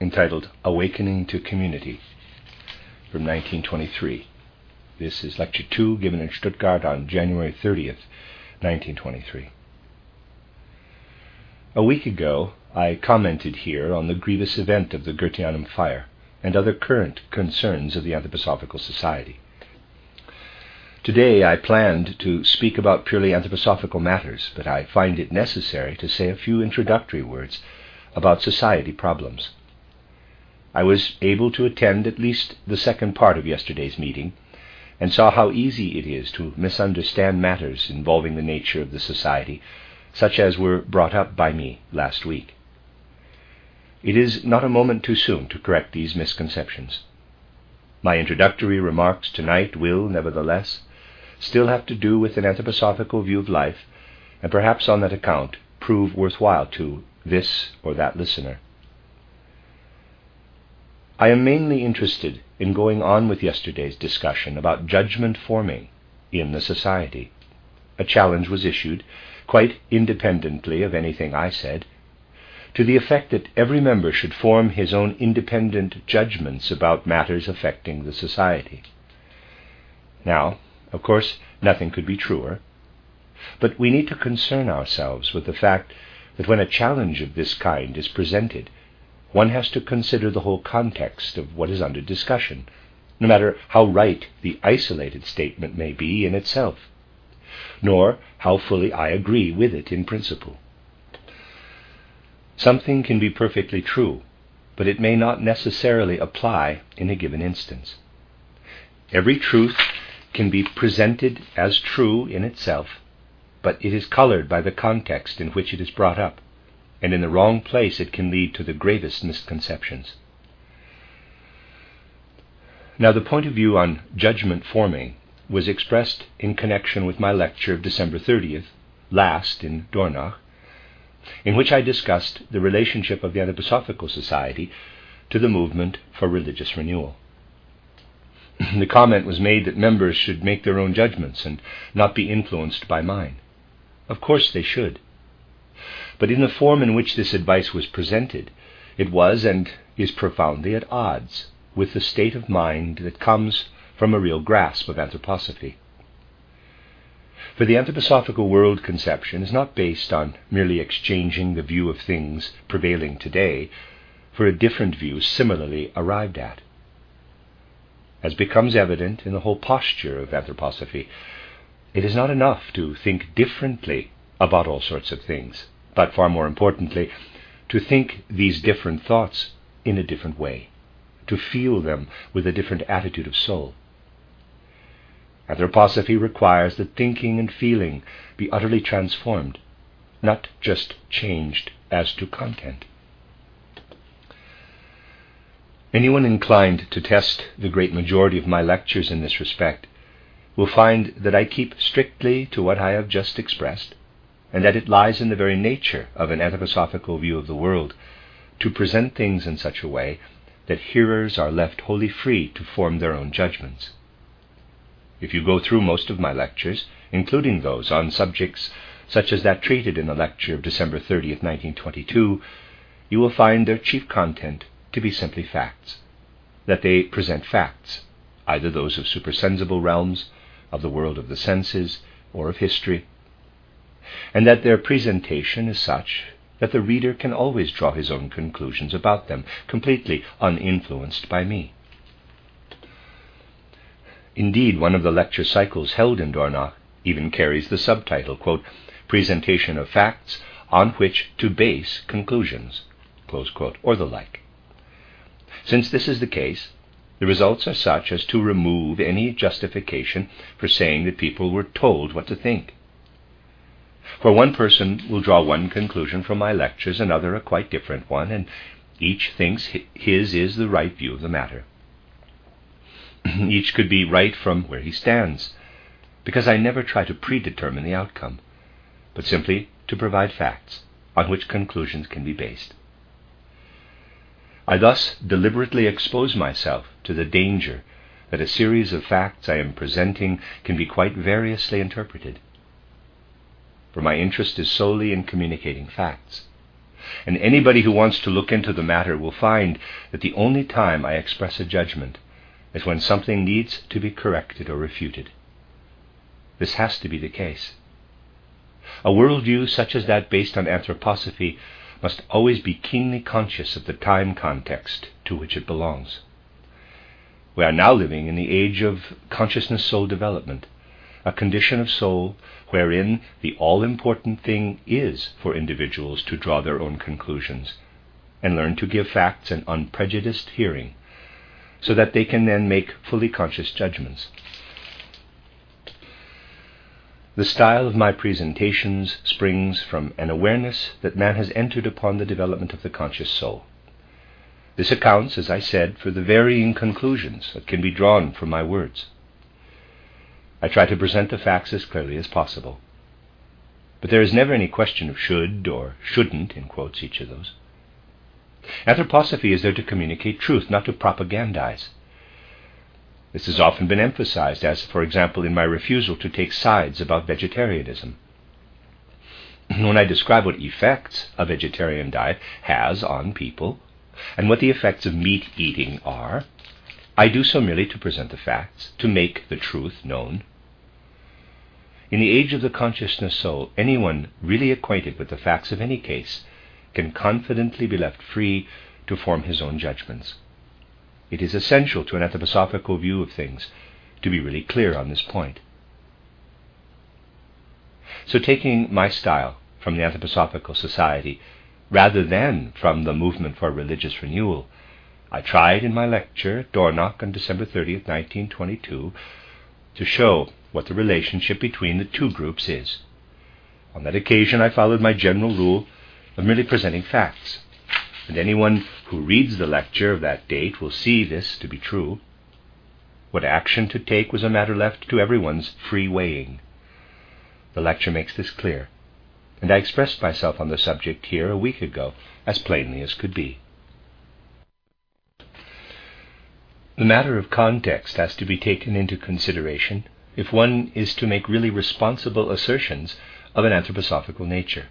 entitled Awakening to Community from 1923. This is Lecture 2 given in Stuttgart on January 30th, 1923. A week ago, I commented here on the grievous event of the Goetheanum fire and other current concerns of the Anthroposophical Society. Today I planned to speak about purely anthroposophical matters, but I find it necessary to say a few introductory words about society problems. I was able to attend at least the second part of yesterday's meeting and saw how easy it is to misunderstand matters involving the nature of the society, such as were brought up by me last week. It is not a moment too soon to correct these misconceptions. My introductory remarks tonight will, nevertheless, still have to do with an anthroposophical view of life, and perhaps on that account prove worthwhile to this or that listener. I am mainly interested in going on with yesterday's discussion about judgment forming in the society. A challenge was issued, quite independently of anything I said, to the effect that every member should form his own independent judgments about matters affecting the society. Now, of course, nothing could be truer, but we need to concern ourselves with the fact that when a challenge of this kind is presented, one has to consider the whole context of what is under discussion, no matter how right the isolated statement may be in itself, nor how fully I agree with it in principle. Something can be perfectly true, but it may not necessarily apply in a given instance. Every truth can be presented as true in itself, but it is colored by the context in which it is brought up, and in the wrong place it can lead to the gravest misconceptions. Now, the point of view on judgment forming was expressed in connection with my lecture of December 30th, last in Dornach, in which I discussed the relationship of the Anthroposophical Society to the movement for religious renewal. the comment was made that members should make their own judgments and not be influenced by mine. Of course they should. But in the form in which this advice was presented, it was and is profoundly at odds with the state of mind that comes from a real grasp of anthroposophy. For the anthroposophical world conception is not based on merely exchanging the view of things prevailing today for a different view similarly arrived at. As becomes evident in the whole posture of anthroposophy, it is not enough to think differently about all sorts of things, but far more importantly, to think these different thoughts in a different way, to feel them with a different attitude of soul. Anthroposophy requires that thinking and feeling be utterly transformed, not just changed as to content. Anyone inclined to test the great majority of my lectures in this respect will find that I keep strictly to what I have just expressed, and that it lies in the very nature of an anthroposophical view of the world to present things in such a way that hearers are left wholly free to form their own judgments. If you go through most of my lectures, including those on subjects such as that treated in the lecture of December 30th, 1922, you will find their chief content to be simply facts, that they present facts, either those of supersensible realms, of the world of the senses, or of history, and that their presentation is such that the reader can always draw his own conclusions about them, completely uninfluenced by me. Indeed, one of the lecture cycles held in Dornach even carries the subtitle, quote, Presentation of Facts on which to base conclusions, quote, or the like. Since this is the case, the results are such as to remove any justification for saying that people were told what to think. For one person will draw one conclusion from my lectures, another a quite different one, and Each thinks his is the right view of the matter. Each could be right from where he stands, because I never try to predetermine the outcome, but simply to provide facts on which conclusions can be based. I thus deliberately expose myself to the danger that a series of facts I am presenting can be quite variously interpreted. For my interest is solely in communicating facts. And anybody who wants to look into the matter will find that the only time I express a judgment is when something needs to be corrected or refuted. This has to be the case. A worldview such as that based on anthroposophy must always be keenly conscious of the time context to which it belongs. We are now living in the age of consciousness soul development, a condition of soul wherein the all important thing is for individuals to draw their own conclusions and learn to give facts an unprejudiced hearing so that they can then make fully conscious judgments. The style of my presentations springs from an awareness that man has entered upon the development of the conscious soul. This accounts, as I said, for the varying conclusions that can be drawn from my words. I try to present the facts as clearly as possible. But there is never any question of should or shouldn't, in quotes, each of those. Anthroposophy is there to communicate truth, not to propagandize. This has often been emphasized, as, for example, in my refusal to take sides about vegetarianism. When I describe what effects a vegetarian diet has on people, and what the effects of meat eating are, I do so merely to present the facts, to make the truth known. In the age of the consciousness soul, anyone really acquainted with the facts of any case can confidently be left free to form his own judgments. It is essential to an anthroposophical view of things to be really clear on this point. So, taking my style from the Anthroposophical Society rather than from the Movement for Religious Renewal, I tried in my lecture at Dornach on December 30th, 1922, to show what the relationship between the two groups is. On that occasion, I followed my general rule of merely presenting facts and anyone who reads the lecture of that date will see this to be true. What action to take was a matter left to everyone's free weighing. The lecture makes this clear, and I expressed myself on the subject here a week ago as plainly as could be. The matter of context has to be taken into consideration if one is to make really responsible assertions of an anthroposophical nature.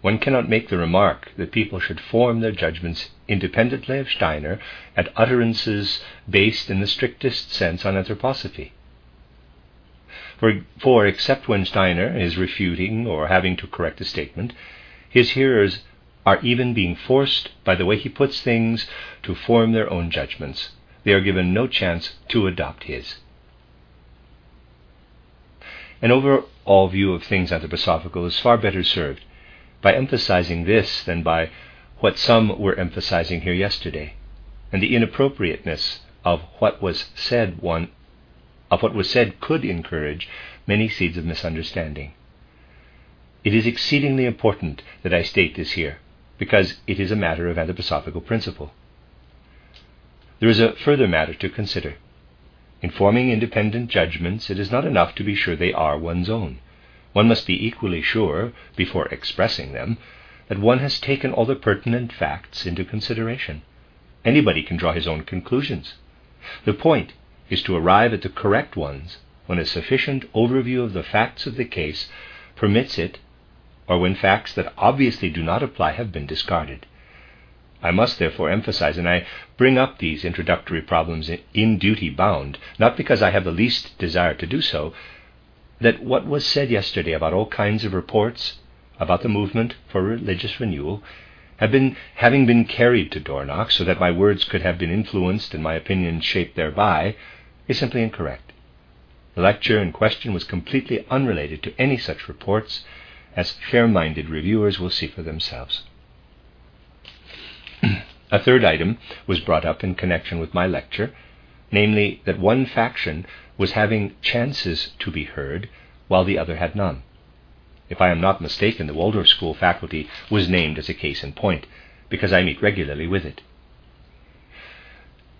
One cannot make the remark that people should form their judgments independently of Steiner at utterances based in the strictest sense on anthroposophy. For, for except when Steiner is refuting or having to correct a statement, his hearers are even being forced, by the way he puts things, to form their own judgments. They are given no chance to adopt his. An overall view of things anthroposophical is far better served by emphasizing this than by what some were emphasizing here yesterday, and the inappropriateness of what was said one of what was said could encourage many seeds of misunderstanding. It is exceedingly important that I state this here, because it is a matter of anthroposophical principle. There is a further matter to consider. In forming independent judgments, it is not enough to be sure they are one's own. One must be equally sure, before expressing them, that one has taken all the pertinent facts into consideration. Anybody can draw his own conclusions. The point is to arrive at the correct ones when a sufficient overview of the facts of the case permits it, or when facts that obviously do not apply have been discarded. I must therefore emphasize, and I bring up these introductory problems in duty bound, not because I have the least desire to do so, that what was said yesterday about all kinds of reports about the movement for religious renewal have been having been carried to Dornach so that my words could have been influenced and my opinion shaped thereby is simply incorrect. The lecture in question was completely unrelated to any such reports, as fair minded reviewers will see for themselves. A third item was brought up in connection with my lecture, namely that one faction was having chances to be heard while the other had none. If I am not mistaken, the Waldorf School faculty was named as a case in point, because I meet regularly with it.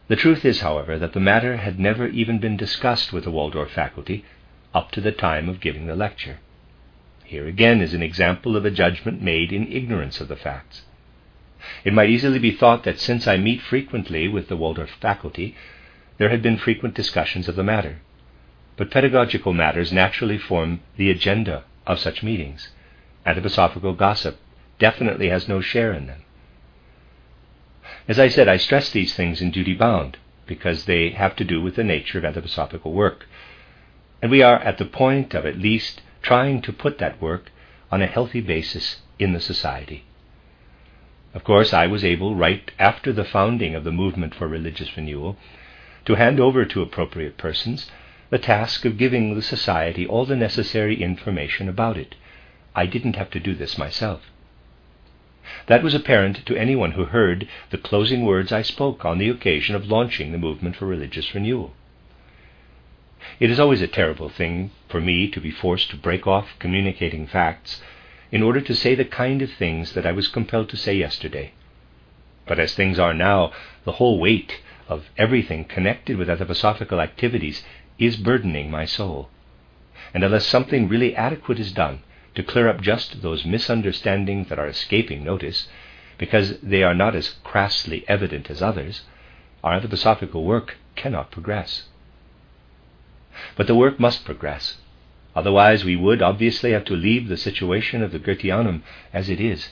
The truth is, however, that the matter had never even been discussed with the Waldorf faculty up to the time of giving the lecture. Here again is an example of a judgment made in ignorance of the facts. It might easily be thought that since I meet frequently with the Waldorf faculty, there had been frequent discussions of the matter. But pedagogical matters naturally form the agenda of such meetings. Anthroposophical gossip definitely has no share in them. As I said, I stress these things in duty bound because they have to do with the nature of anthroposophical work. And we are at the point of at least trying to put that work on a healthy basis in the society. Of course, I was able, right after the founding of the Movement for Religious Renewal, to hand over to appropriate persons the task of giving the Society all the necessary information about it. I didn't have to do this myself. That was apparent to anyone who heard the closing words I spoke on the occasion of launching the movement for religious renewal. It is always a terrible thing for me to be forced to break off communicating facts in order to say the kind of things that I was compelled to say yesterday. But as things are now, the whole weight of everything connected with anthroposophical activities is burdening my soul. And unless something really adequate is done, to clear up just those misunderstandings that are escaping notice, because they are not as crassly evident as others, our anthroposophical work cannot progress. But the work must progress. Otherwise, we would obviously have to leave the situation of the Goetheanum as it is.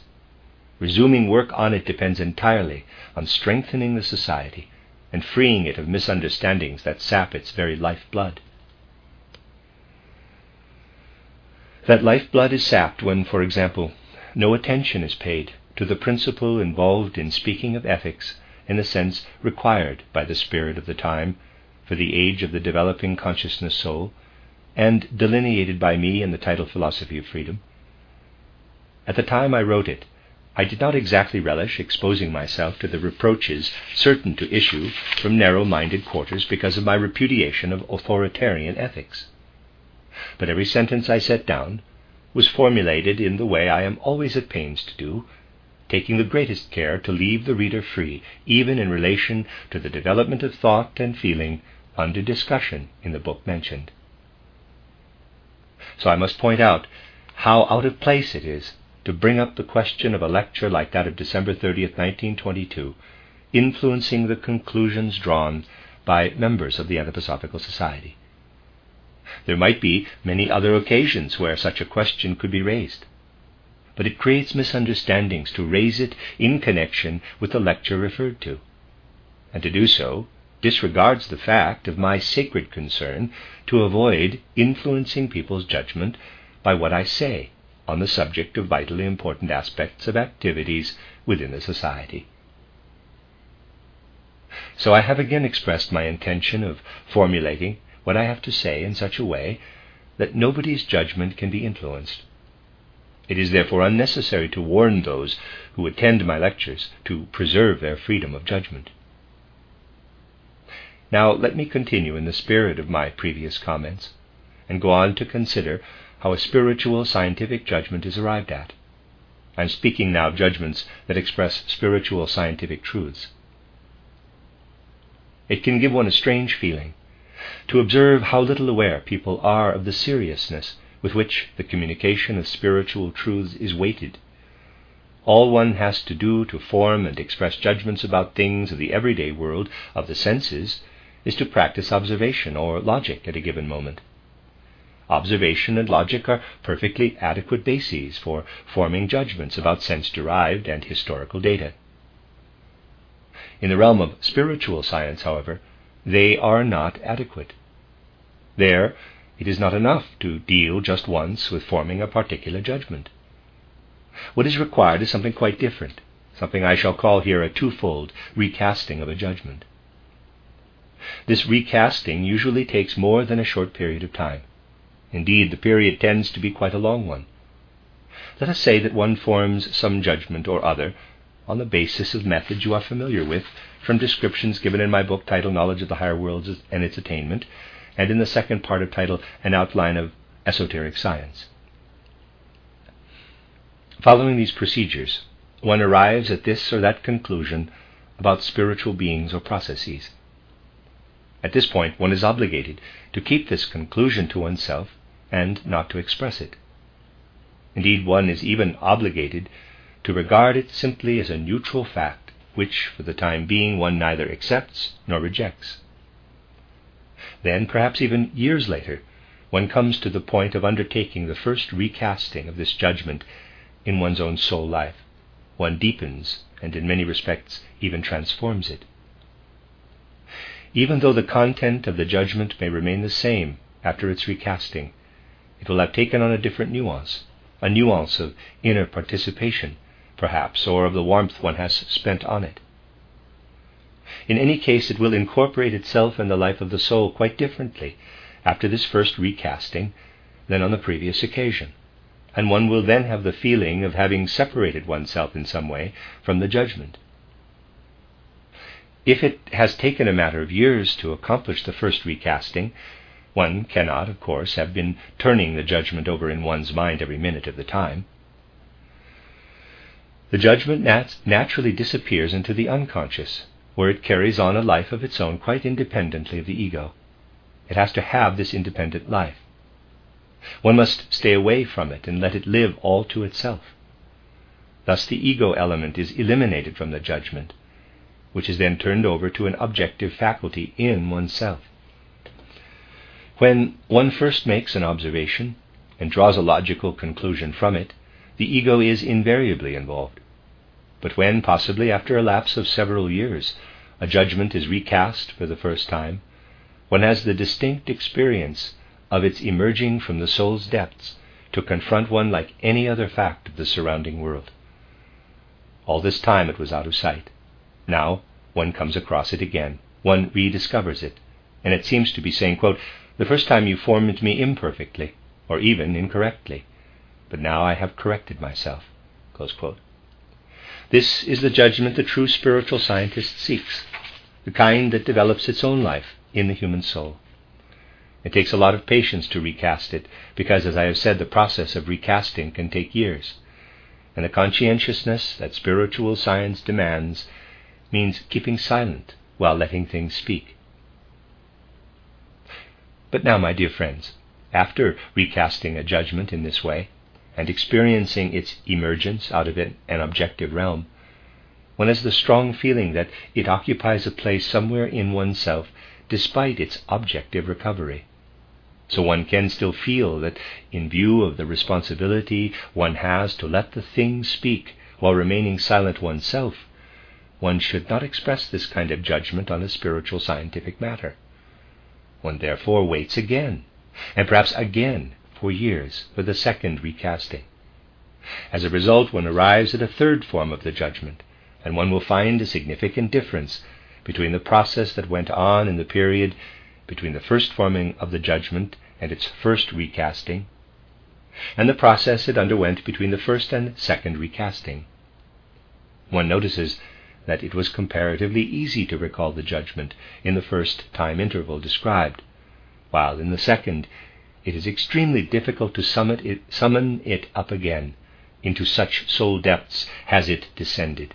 Resuming work on it depends entirely on strengthening the society and freeing it of misunderstandings that sap its very lifeblood. That lifeblood is sapped when, for example, no attention is paid to the principle involved in speaking of ethics in the sense required by the spirit of the time for the age of the developing consciousness soul, and delineated by me in the title Philosophy of Freedom. At the time I wrote it, I did not exactly relish exposing myself to the reproaches certain to issue from narrow minded quarters because of my repudiation of authoritarian ethics but every sentence I set down was formulated in the way I am always at pains to do, taking the greatest care to leave the reader free, even in relation to the development of thought and feeling under discussion in the book mentioned. So I must point out how out of place it is to bring up the question of a lecture like that of December 30th, 1922, influencing the conclusions drawn by members of the Anthroposophical Society. There might be many other occasions where such a question could be raised. But it creates misunderstandings to raise it in connection with the lecture referred to. And to do so disregards the fact of my sacred concern to avoid influencing people's judgment by what I say on the subject of vitally important aspects of activities within the society. So I have again expressed my intention of formulating what I have to say in such a way that nobody's judgment can be influenced. It is therefore unnecessary to warn those who attend my lectures to preserve their freedom of judgment. Now, let me continue in the spirit of my previous comments and go on to consider how a spiritual scientific judgment is arrived at. I'm speaking now of judgments that express spiritual scientific truths. It can give one a strange feeling to observe how little aware people are of the seriousness with which the communication of spiritual truths is weighted. All one has to do to form and express judgments about things of the everyday world of the senses is to practice observation or logic at a given moment. Observation and logic are perfectly adequate bases for forming judgments about sense derived and historical data. In the realm of spiritual science, however, they are not adequate. There, it is not enough to deal just once with forming a particular judgment. What is required is something quite different, something I shall call here a twofold recasting of a judgment. This recasting usually takes more than a short period of time. Indeed, the period tends to be quite a long one. Let us say that one forms some judgment or other on the basis of methods you are familiar with from descriptions given in my book titled Knowledge of the Higher Worlds and Its Attainment, and in the second part of title An Outline of Esoteric Science. Following these procedures, one arrives at this or that conclusion about spiritual beings or processes. At this point, one is obligated to keep this conclusion to oneself and not to express it. Indeed, one is even obligated to regard it simply as a neutral fact, which, for the time being, one neither accepts nor rejects. Then, perhaps even years later, one comes to the point of undertaking the first recasting of this judgment in one's own soul life. One deepens and, in many respects, even transforms it. Even though the content of the judgment may remain the same after its recasting, it will have taken on a different nuance, a nuance of inner participation, perhaps, or of the warmth one has spent on it. In any case, it will incorporate itself in the life of the soul quite differently after this first recasting than on the previous occasion, and one will then have the feeling of having separated oneself in some way from the judgment. If it has taken a matter of years to accomplish the first recasting, one cannot, of course, have been turning the judgment over in one's mind every minute of the time. The judgment nat- naturally disappears into the unconscious, where it carries on a life of its own quite independently of the ego. It has to have this independent life. One must stay away from it and let it live all to itself. Thus, the ego element is eliminated from the judgment, which is then turned over to an objective faculty in oneself. When one first makes an observation and draws a logical conclusion from it, the ego is invariably involved. But when, possibly after a lapse of several years, a judgment is recast for the first time, one has the distinct experience of its emerging from the soul's depths to confront one like any other fact of the surrounding world. All this time it was out of sight. Now one comes across it again, one rediscovers it, and it seems to be saying, quote, The first time you formed me imperfectly, or even incorrectly, but now I have corrected myself. This is the judgment the true spiritual scientist seeks, the kind that develops its own life in the human soul. It takes a lot of patience to recast it, because, as I have said, the process of recasting can take years. And the conscientiousness that spiritual science demands means keeping silent while letting things speak. But now, my dear friends, after recasting a judgment in this way, and experiencing its emergence out of an objective realm, one has the strong feeling that it occupies a place somewhere in oneself despite its objective recovery. So one can still feel that, in view of the responsibility one has to let the thing speak while remaining silent oneself, one should not express this kind of judgment on a spiritual scientific matter. One therefore waits again, and perhaps again for years for the second recasting. As a result, one arrives at a third form of the judgment, and one will find a significant difference between the process that went on in the period between the first forming of the judgment and its first recasting, and the process it underwent between the first and second recasting. One notices that it was comparatively easy to recall the judgment in the first time interval described, while in the second it is extremely difficult to summon it, summon it up again. Into such soul depths has it descended,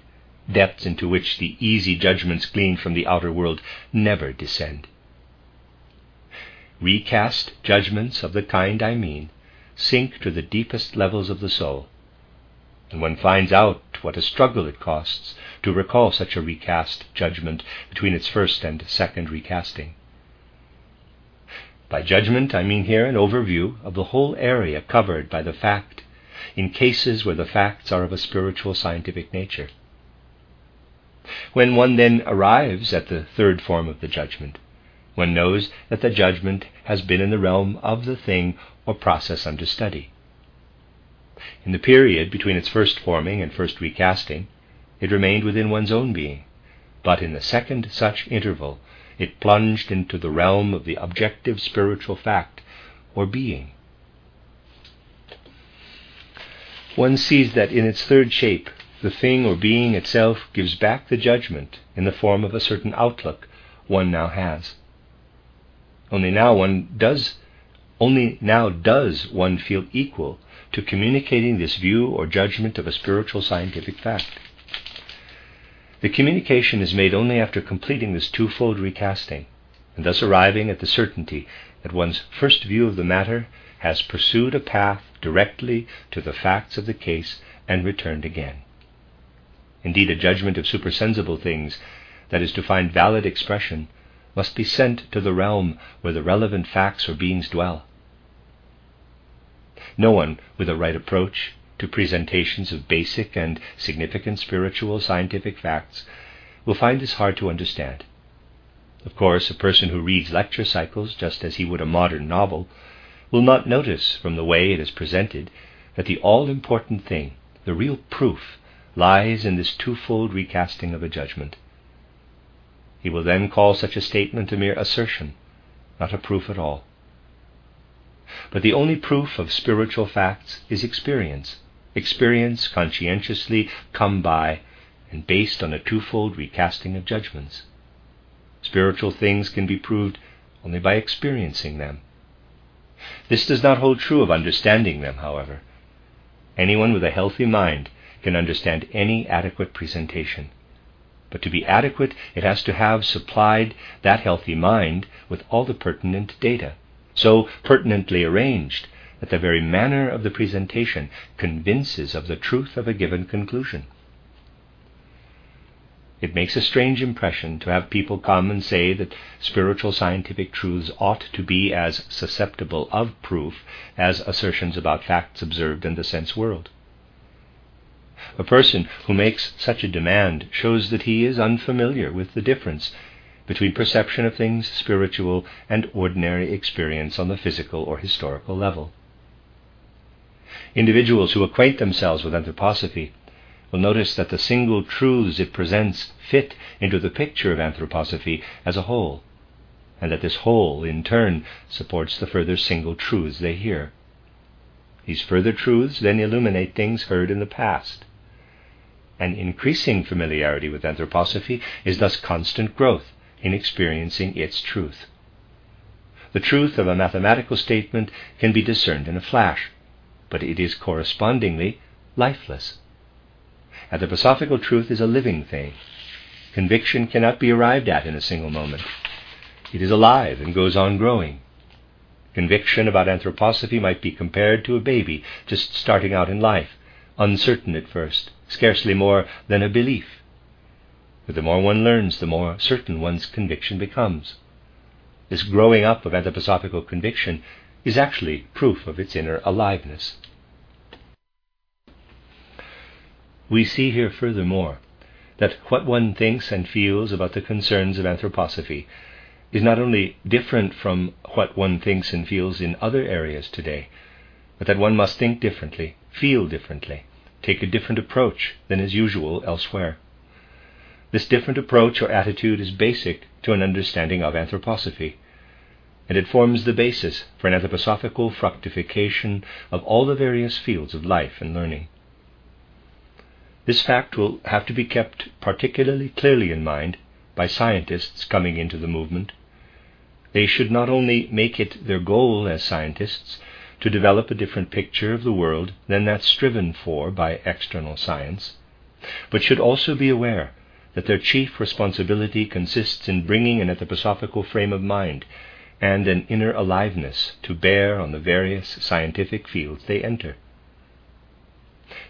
depths into which the easy judgments gleaned from the outer world never descend. Recast judgments of the kind I mean sink to the deepest levels of the soul, and one finds out what a struggle it costs to recall such a recast judgment between its first and second recasting. By judgment, I mean here an overview of the whole area covered by the fact in cases where the facts are of a spiritual scientific nature. When one then arrives at the third form of the judgment, one knows that the judgment has been in the realm of the thing or process under study. In the period between its first forming and first recasting, it remained within one's own being, but in the second such interval it plunged into the realm of the objective spiritual fact or being. One sees that in its third shape, the thing or being itself gives back the judgment in the form of a certain outlook one now has. Only now one does only now does one feel equal to communicating this view or judgment of a spiritual scientific fact. The communication is made only after completing this twofold recasting, and thus arriving at the certainty that one's first view of the matter has pursued a path directly to the facts of the case and returned again. Indeed, a judgment of supersensible things that is to find valid expression must be sent to the realm where the relevant facts or beings dwell. No one with a right approach to presentations of basic and significant spiritual scientific facts will find this hard to understand. Of course, a person who reads lecture cycles just as he would a modern novel will not notice from the way it is presented that the all important thing, the real proof, lies in this twofold recasting of a judgment. He will then call such a statement a mere assertion, not a proof at all. But the only proof of spiritual facts is experience, experience conscientiously come by and based on a twofold recasting of judgments. Spiritual things can be proved only by experiencing them. This does not hold true of understanding them, however. Anyone with a healthy mind can understand any adequate presentation. But to be adequate, it has to have supplied that healthy mind with all the pertinent data, so pertinently arranged that the very manner of the presentation convinces of the truth of a given conclusion. It makes a strange impression to have people come and say that spiritual scientific truths ought to be as susceptible of proof as assertions about facts observed in the sense world. A person who makes such a demand shows that he is unfamiliar with the difference between perception of things spiritual and ordinary experience on the physical or historical level. Individuals who acquaint themselves with anthroposophy will notice that the single truths it presents fit into the picture of anthroposophy as a whole, and that this whole, in turn, supports the further single truths they hear. These further truths then illuminate things heard in the past. An increasing familiarity with anthroposophy is thus constant growth in experiencing its truth. The truth of a mathematical statement can be discerned in a flash, but it is correspondingly lifeless. Anthroposophical truth is a living thing. Conviction cannot be arrived at in a single moment. It is alive and goes on growing. Conviction about anthroposophy might be compared to a baby just starting out in life, uncertain at first, scarcely more than a belief. But the more one learns, the more certain one's conviction becomes. This growing up of anthroposophical conviction is actually proof of its inner aliveness. We see here furthermore that what one thinks and feels about the concerns of anthroposophy is not only different from what one thinks and feels in other areas today, but that one must think differently, feel differently, take a different approach than is usual elsewhere. This different approach or attitude is basic to an understanding of anthroposophy, and it forms the basis for an anthroposophical fructification of all the various fields of life and learning. This fact will have to be kept particularly clearly in mind by scientists coming into the movement. They should not only make it their goal as scientists to develop a different picture of the world than that striven for by external science, but should also be aware that their chief responsibility consists in bringing an anthroposophical frame of mind and an inner aliveness to bear on the various scientific fields they enter.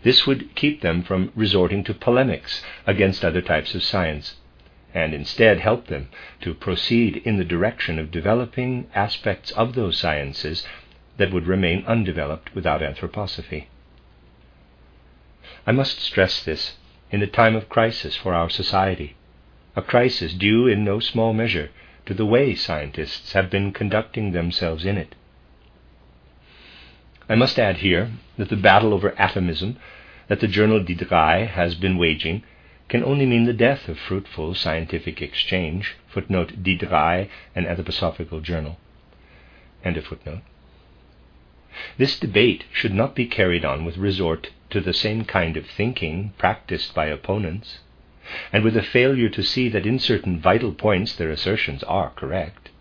This would keep them from resorting to polemics against other types of science, and instead help them to proceed in the direction of developing aspects of those sciences that would remain undeveloped without anthroposophy. I must stress this in a time of crisis for our society, a crisis due in no small measure to the way scientists have been conducting themselves in it. I must add here that the battle over atomism that the journal Drei has been waging can only mean the death of fruitful scientific exchange. Footnote Drei, an anthroposophical journal. End of footnote. This debate should not be carried on with resort to the same kind of thinking practiced by opponents, and with a failure to see that in certain vital points their assertions are correct.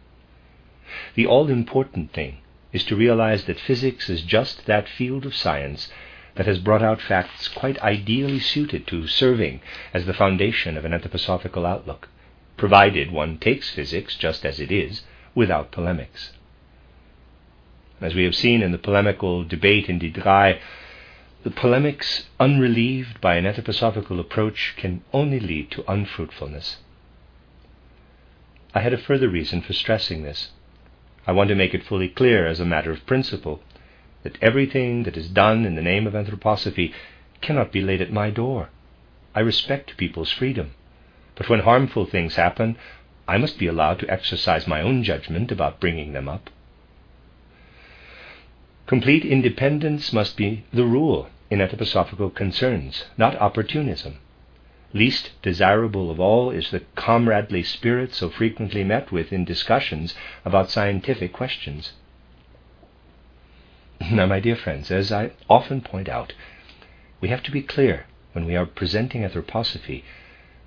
The all important thing is to realize that physics is just that field of science that has brought out facts quite ideally suited to serving as the foundation of an anthroposophical outlook, provided one takes physics just as it is, without polemics. As we have seen in the polemical debate in Drei, the polemics unrelieved by an anthroposophical approach can only lead to unfruitfulness. I had a further reason for stressing this. I want to make it fully clear as a matter of principle that everything that is done in the name of anthroposophy cannot be laid at my door. I respect people's freedom. But when harmful things happen, I must be allowed to exercise my own judgment about bringing them up. Complete independence must be the rule in anthroposophical concerns, not opportunism. Least desirable of all is the comradely spirit so frequently met with in discussions about scientific questions. Now, my dear friends, as I often point out, we have to be clear when we are presenting anthroposophy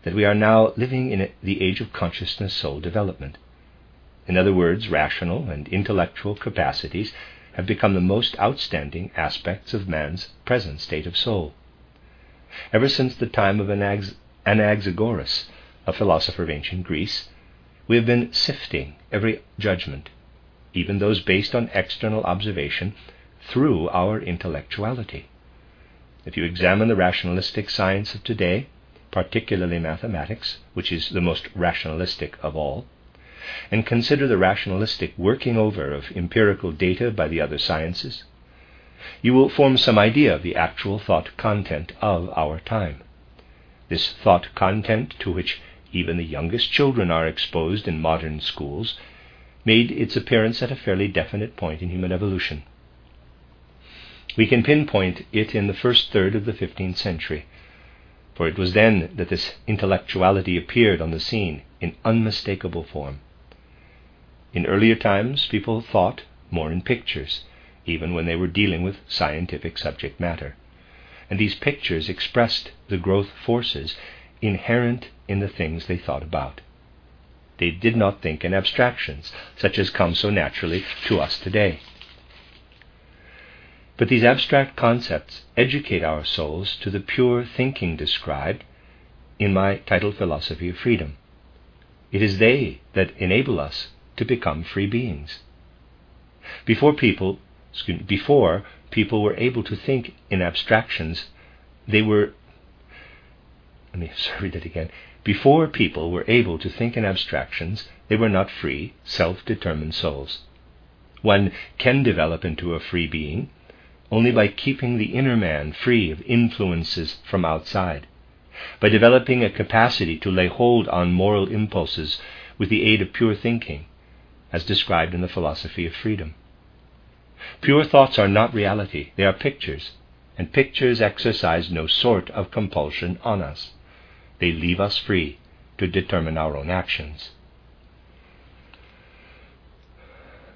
that we are now living in the age of consciousness soul development. In other words, rational and intellectual capacities have become the most outstanding aspects of man's present state of soul. Ever since the time of Anaxagoras, a philosopher of ancient Greece, we have been sifting every judgment, even those based on external observation through our intellectuality. If you examine the rationalistic science of today, particularly mathematics, which is the most rationalistic of all, and consider the rationalistic working over of empirical data by the other sciences, you will form some idea of the actual thought content of our time. This thought content, to which even the youngest children are exposed in modern schools, made its appearance at a fairly definite point in human evolution. We can pinpoint it in the first third of the 15th century, for it was then that this intellectuality appeared on the scene in unmistakable form. In earlier times, people thought more in pictures, even when they were dealing with scientific subject matter, and these pictures expressed the growth forces inherent in the things they thought about. They did not think in abstractions, such as come so naturally to us today. But these abstract concepts educate our souls to the pure thinking described in my title Philosophy of Freedom. It is they that enable us to become free beings. Before people, me, before people were able to think in abstractions, they were let me sorry that again. Before people were able to think in abstractions, they were not free, self determined souls. One can develop into a free being only by keeping the inner man free of influences from outside, by developing a capacity to lay hold on moral impulses with the aid of pure thinking, as described in the philosophy of freedom. Pure thoughts are not reality, they are pictures, and pictures exercise no sort of compulsion on us. They leave us free to determine our own actions.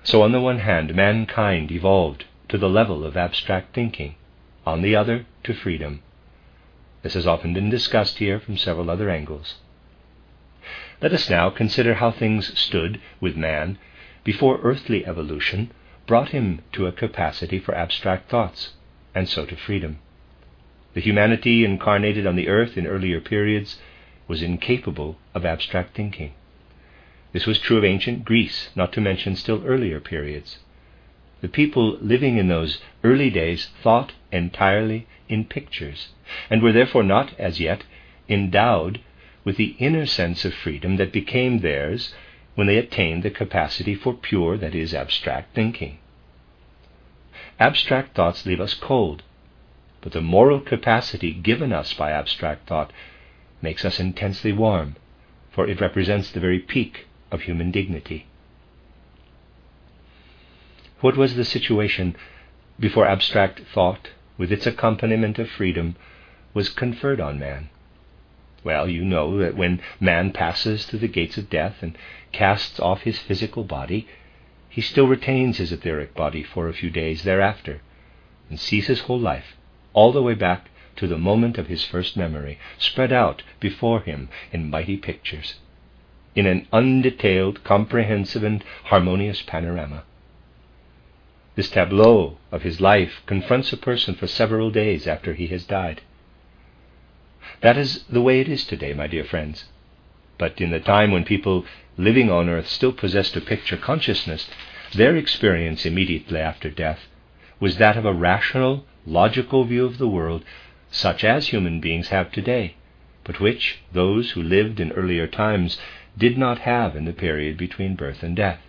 So, on the one hand, mankind evolved to the level of abstract thinking, on the other, to freedom. This has often been discussed here from several other angles. Let us now consider how things stood with man before earthly evolution brought him to a capacity for abstract thoughts, and so to freedom. The humanity incarnated on the earth in earlier periods was incapable of abstract thinking. This was true of ancient Greece, not to mention still earlier periods. The people living in those early days thought entirely in pictures, and were therefore not as yet endowed with the inner sense of freedom that became theirs when they attained the capacity for pure, that is, abstract thinking. Abstract thoughts leave us cold, but the moral capacity given us by abstract thought makes us intensely warm, for it represents the very peak of human dignity. What was the situation before abstract thought, with its accompaniment of freedom, was conferred on man? Well, you know that when man passes through the gates of death and casts off his physical body, he still retains his etheric body for a few days thereafter, and sees his whole life, all the way back to the moment of his first memory, spread out before him in mighty pictures, in an undetailed, comprehensive, and harmonious panorama. This tableau of his life confronts a person for several days after he has died. That is the way it is today, my dear friends. But in the time when people living on earth still possessed a picture consciousness, their experience immediately after death was that of a rational, logical view of the world, such as human beings have today, but which those who lived in earlier times did not have in the period between birth and death.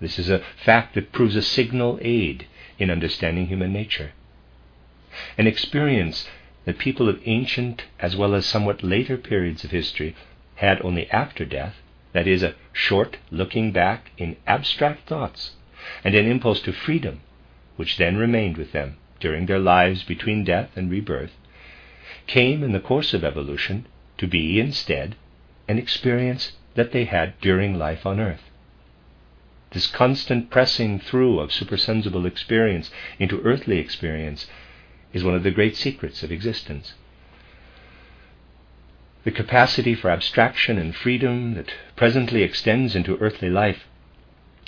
This is a fact that proves a signal aid in understanding human nature. An experience that people of ancient as well as somewhat later periods of history had only after death, that is, a short looking back in abstract thoughts, and an impulse to freedom, which then remained with them during their lives between death and rebirth, came in the course of evolution to be instead an experience that they had during life on earth. This constant pressing through of supersensible experience into earthly experience is one of the great secrets of existence. The capacity for abstraction and freedom that presently extends into earthly life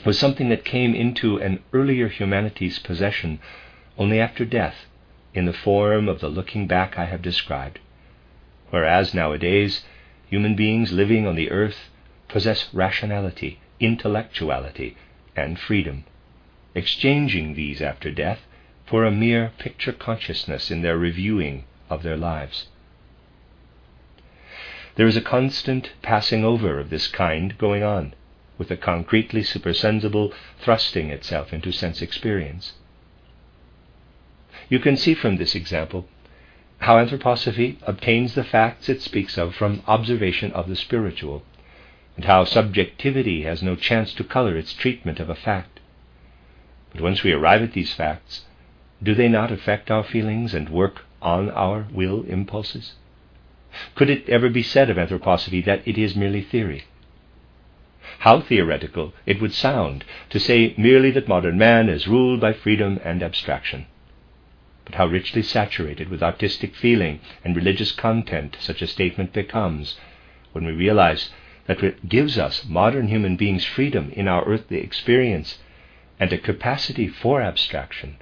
was something that came into an earlier humanity's possession only after death in the form of the looking back I have described. Whereas nowadays, human beings living on the earth possess rationality, intellectuality, and freedom, exchanging these after death for a mere picture consciousness in their reviewing of their lives. There is a constant passing over of this kind going on, with the concretely supersensible thrusting itself into sense experience. You can see from this example how anthroposophy obtains the facts it speaks of from observation of the spiritual, and how subjectivity has no chance to color its treatment of a fact. But once we arrive at these facts, do they not affect our feelings and work on our will impulses? Could it ever be said of anthroposophy that it is merely theory? How theoretical it would sound to say merely that modern man is ruled by freedom and abstraction. But how richly saturated with artistic feeling and religious content such a statement becomes when we realize that what gives us modern human beings freedom in our earthly experience and a capacity for abstraction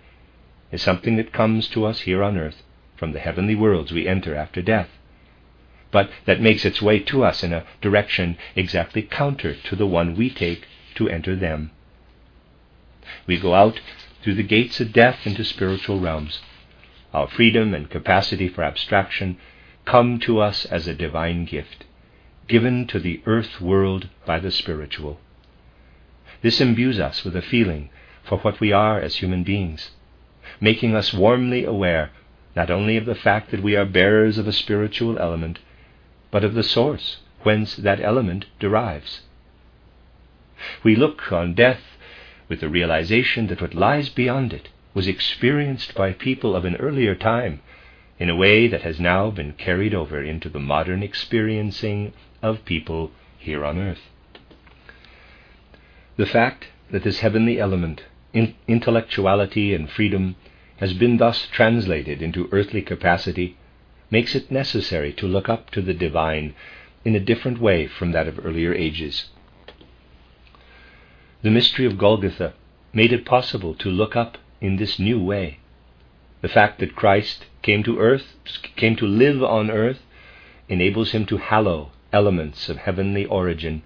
is something that comes to us here on earth from the heavenly worlds we enter after death but that makes its way to us in a direction exactly counter to the one we take to enter them. We go out through the gates of death into spiritual realms. Our freedom and capacity for abstraction come to us as a divine gift, given to the earth world by the spiritual. This imbues us with a feeling for what we are as human beings, making us warmly aware not only of the fact that we are bearers of a spiritual element, but of the source whence that element derives. We look on death with the realization that what lies beyond it was experienced by people of an earlier time in a way that has now been carried over into the modern experiencing of people here on earth. The fact that this heavenly element, in intellectuality and freedom, has been thus translated into earthly capacity makes it necessary to look up to the divine in a different way from that of earlier ages. The mystery of Golgotha made it possible to look up in this new way. The fact that Christ came to earth, came to live on earth, enables him to hallow elements of heavenly origin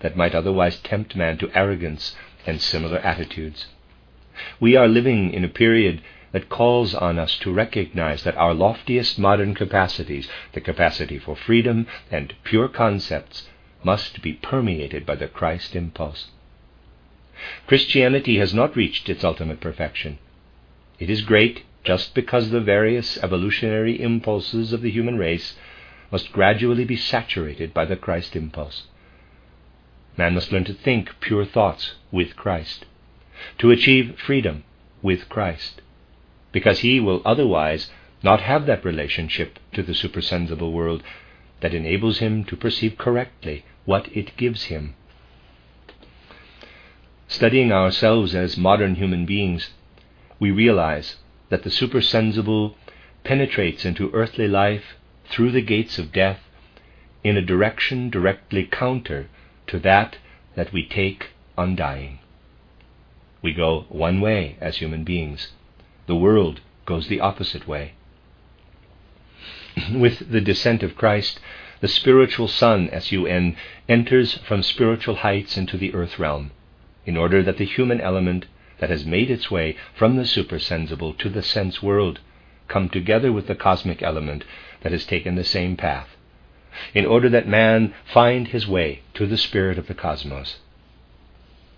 that might otherwise tempt man to arrogance and similar attitudes. We are living in a period that calls on us to recognize that our loftiest modern capacities, the capacity for freedom and pure concepts, must be permeated by the Christ impulse. Christianity has not reached its ultimate perfection. It is great just because the various evolutionary impulses of the human race must gradually be saturated by the Christ impulse. Man must learn to think pure thoughts with Christ, to achieve freedom with Christ, because he will otherwise not have that relationship to the supersensible world that enables him to perceive correctly what it gives him. Studying ourselves as modern human beings, we realize that the supersensible penetrates into earthly life through the gates of death in a direction directly counter to that that we take on dying. We go one way as human beings. The world goes the opposite way. With the descent of Christ, the spiritual sun, S-U-N, enters from spiritual heights into the earth realm, in order that the human element that has made its way from the supersensible to the sense world come together with the cosmic element that has taken the same path, in order that man find his way to the spirit of the cosmos.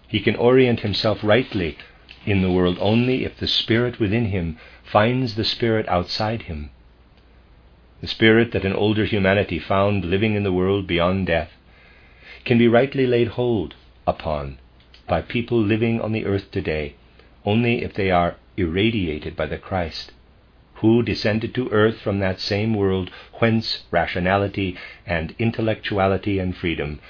He can orient himself rightly in the world only if the spirit within him finds the spirit outside him. The spirit that an older humanity found living in the world beyond death can be rightly laid hold upon by people living on the earth today only if they are irradiated by the Christ, who descended to earth from that same world whence rationality and intellectuality and freedom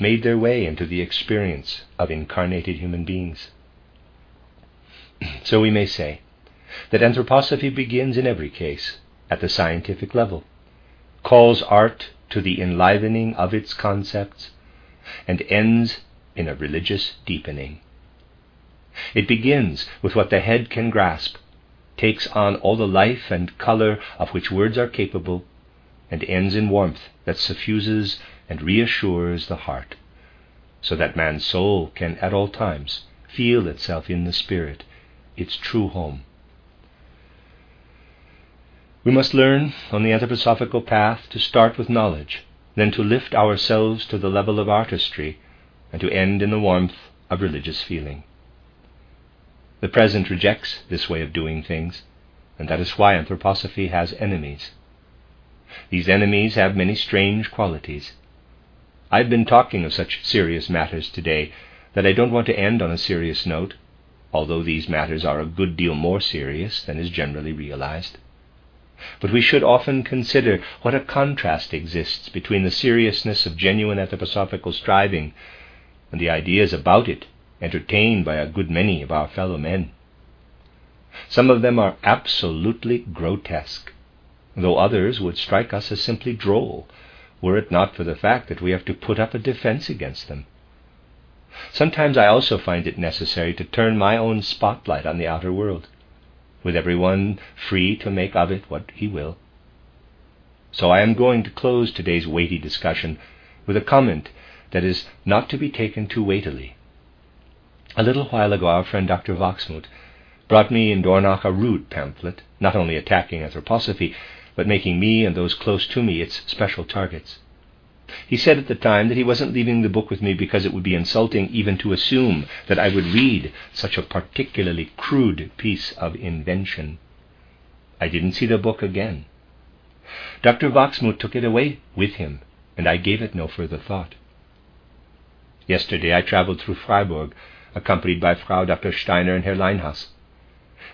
made their way into the experience of incarnated human beings. so we may say that anthroposophy begins in every case at the scientific level, calls art to the enlivening of its concepts, and ends in a religious deepening. It begins with what the head can grasp, takes on all the life and color of which words are capable, and ends in warmth that suffuses and reassures the heart, so that man's soul can at all times feel itself in the Spirit, its true home. We must learn on the anthroposophical path to start with knowledge, then to lift ourselves to the level of artistry, and to end in the warmth of religious feeling. The present rejects this way of doing things, and that is why anthroposophy has enemies. These enemies have many strange qualities. I've been talking of such serious matters today that I don't want to end on a serious note, although these matters are a good deal more serious than is generally realized. But we should often consider what a contrast exists between the seriousness of genuine anthroposophical striving and the ideas about it entertained by a good many of our fellow men. Some of them are absolutely grotesque, though others would strike us as simply droll were it not for the fact that we have to put up a defense against them. Sometimes I also find it necessary to turn my own spotlight on the outer world, with everyone free to make of it what he will. So I am going to close today's weighty discussion with a comment that is not to be taken too weightily. A little while ago, our friend Dr. Wachsmuth brought me in Dornach a rude pamphlet, not only attacking anthroposophy, but making me and those close to me its special targets. He said at the time that he wasn't leaving the book with me because it would be insulting even to assume that I would read such a particularly crude piece of invention. I didn't see the book again. Dr. Wachsmuth took it away with him, and I gave it no further thought. Yesterday I traveled through Freiburg, accompanied by Frau Dr. Steiner and Herr Leinhas.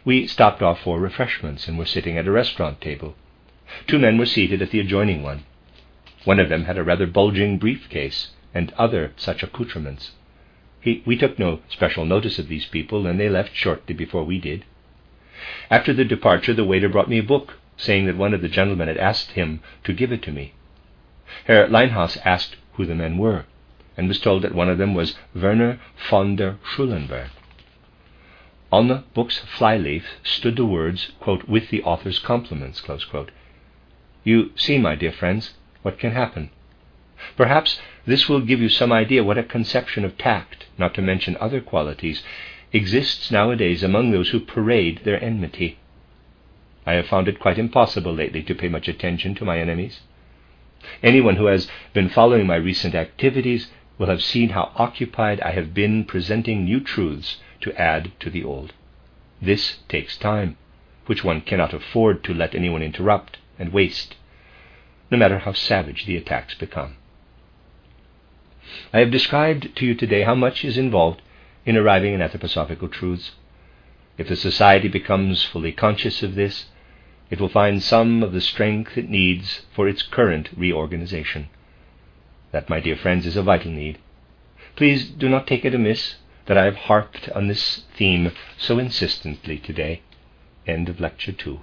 We stopped off for refreshments and were sitting at a restaurant table. Two men were seated at the adjoining one. One of them had a rather bulging briefcase and other such accoutrements. He, we took no special notice of these people, and they left shortly before we did. After their departure, the waiter brought me a book, saying that one of the gentlemen had asked him to give it to me. Herr Leinhas asked who the men were, and was told that one of them was Werner von der Schulenburg. On the book's flyleaf stood the words, quote, with the author's compliments, you see, my dear friends, what can happen. Perhaps this will give you some idea what a conception of tact, not to mention other qualities, exists nowadays among those who parade their enmity. I have found it quite impossible lately to pay much attention to my enemies. Anyone who has been following my recent activities will have seen how occupied I have been presenting new truths to add to the old. This takes time, which one cannot afford to let anyone interrupt and waste, no matter how savage the attacks become. I have described to you today how much is involved in arriving at anthroposophical truths. If the society becomes fully conscious of this, it will find some of the strength it needs for its current reorganization. That, my dear friends, is a vital need. Please do not take it amiss that I have harped on this theme so insistently today. End of Lecture 2.